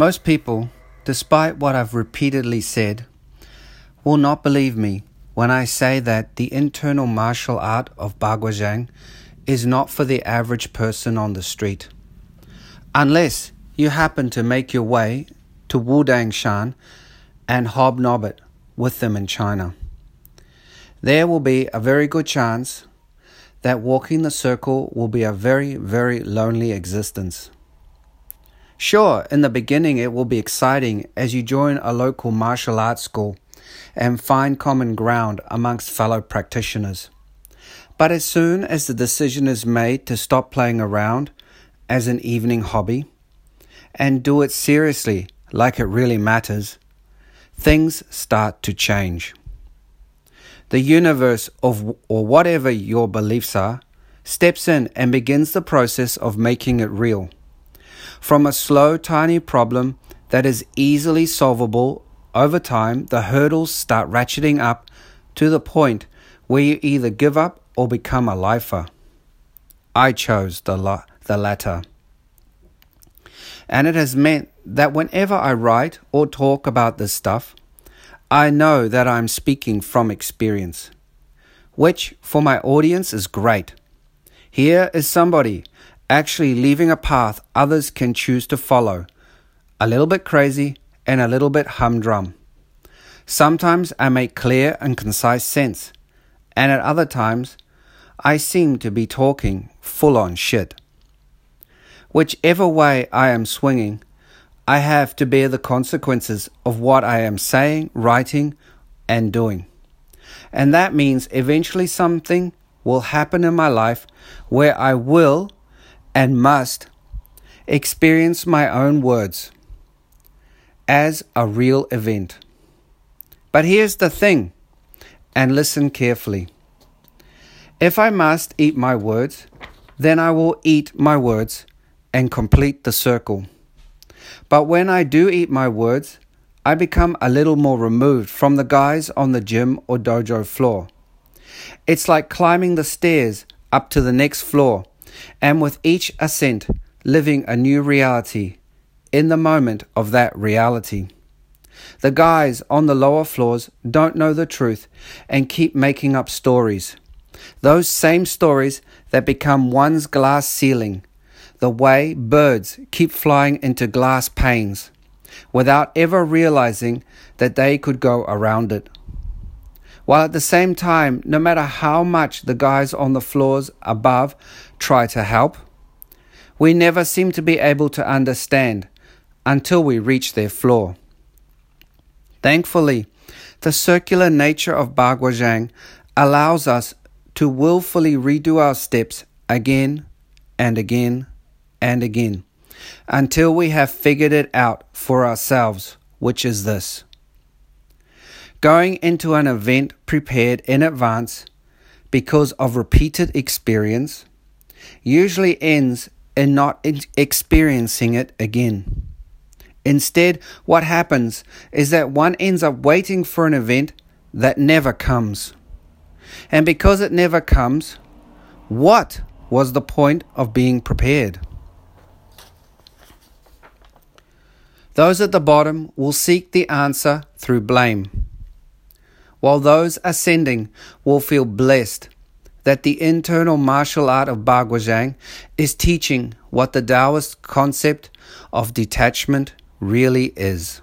Most people, despite what I've repeatedly said, will not believe me when I say that the internal martial art of Baguazhang is not for the average person on the street. Unless you happen to make your way to Wudangshan and hobnob it with them in China. There will be a very good chance that walking the circle will be a very, very lonely existence. Sure, in the beginning it will be exciting as you join a local martial arts school and find common ground amongst fellow practitioners. But as soon as the decision is made to stop playing around as an evening hobby and do it seriously like it really matters, things start to change. The universe of or whatever your beliefs are steps in and begins the process of making it real. From a slow, tiny problem that is easily solvable over time, the hurdles start ratcheting up to the point where you either give up or become a lifer. I chose the, la- the latter. And it has meant that whenever I write or talk about this stuff, I know that I'm speaking from experience, which for my audience is great. Here is somebody actually leaving a path others can choose to follow, a little bit crazy and a little bit humdrum. Sometimes I make clear and concise sense, and at other times I seem to be talking full on shit. Whichever way I am swinging, I have to bear the consequences of what I am saying, writing, and doing. And that means eventually something will happen in my life where I will and must experience my own words as a real event. But here's the thing, and listen carefully. If I must eat my words, then I will eat my words and complete the circle. But when I do eat my words, I become a little more removed from the guys on the gym or dojo floor. It's like climbing the stairs up to the next floor, and with each ascent, living a new reality in the moment of that reality. The guys on the lower floors don't know the truth and keep making up stories. Those same stories that become one's glass ceiling the way birds keep flying into glass panes without ever realizing that they could go around it. While at the same time, no matter how much the guys on the floors above try to help, we never seem to be able to understand until we reach their floor. Thankfully, the circular nature of Baguazhang allows us to willfully redo our steps again and again and again until we have figured it out for ourselves, which is this. Going into an event prepared in advance because of repeated experience usually ends in not experiencing it again. Instead, what happens is that one ends up waiting for an event that never comes. And because it never comes, what was the point of being prepared? Those at the bottom will seek the answer through blame, while those ascending will feel blessed that the internal martial art of Baguazhang is teaching what the Taoist concept of detachment really is.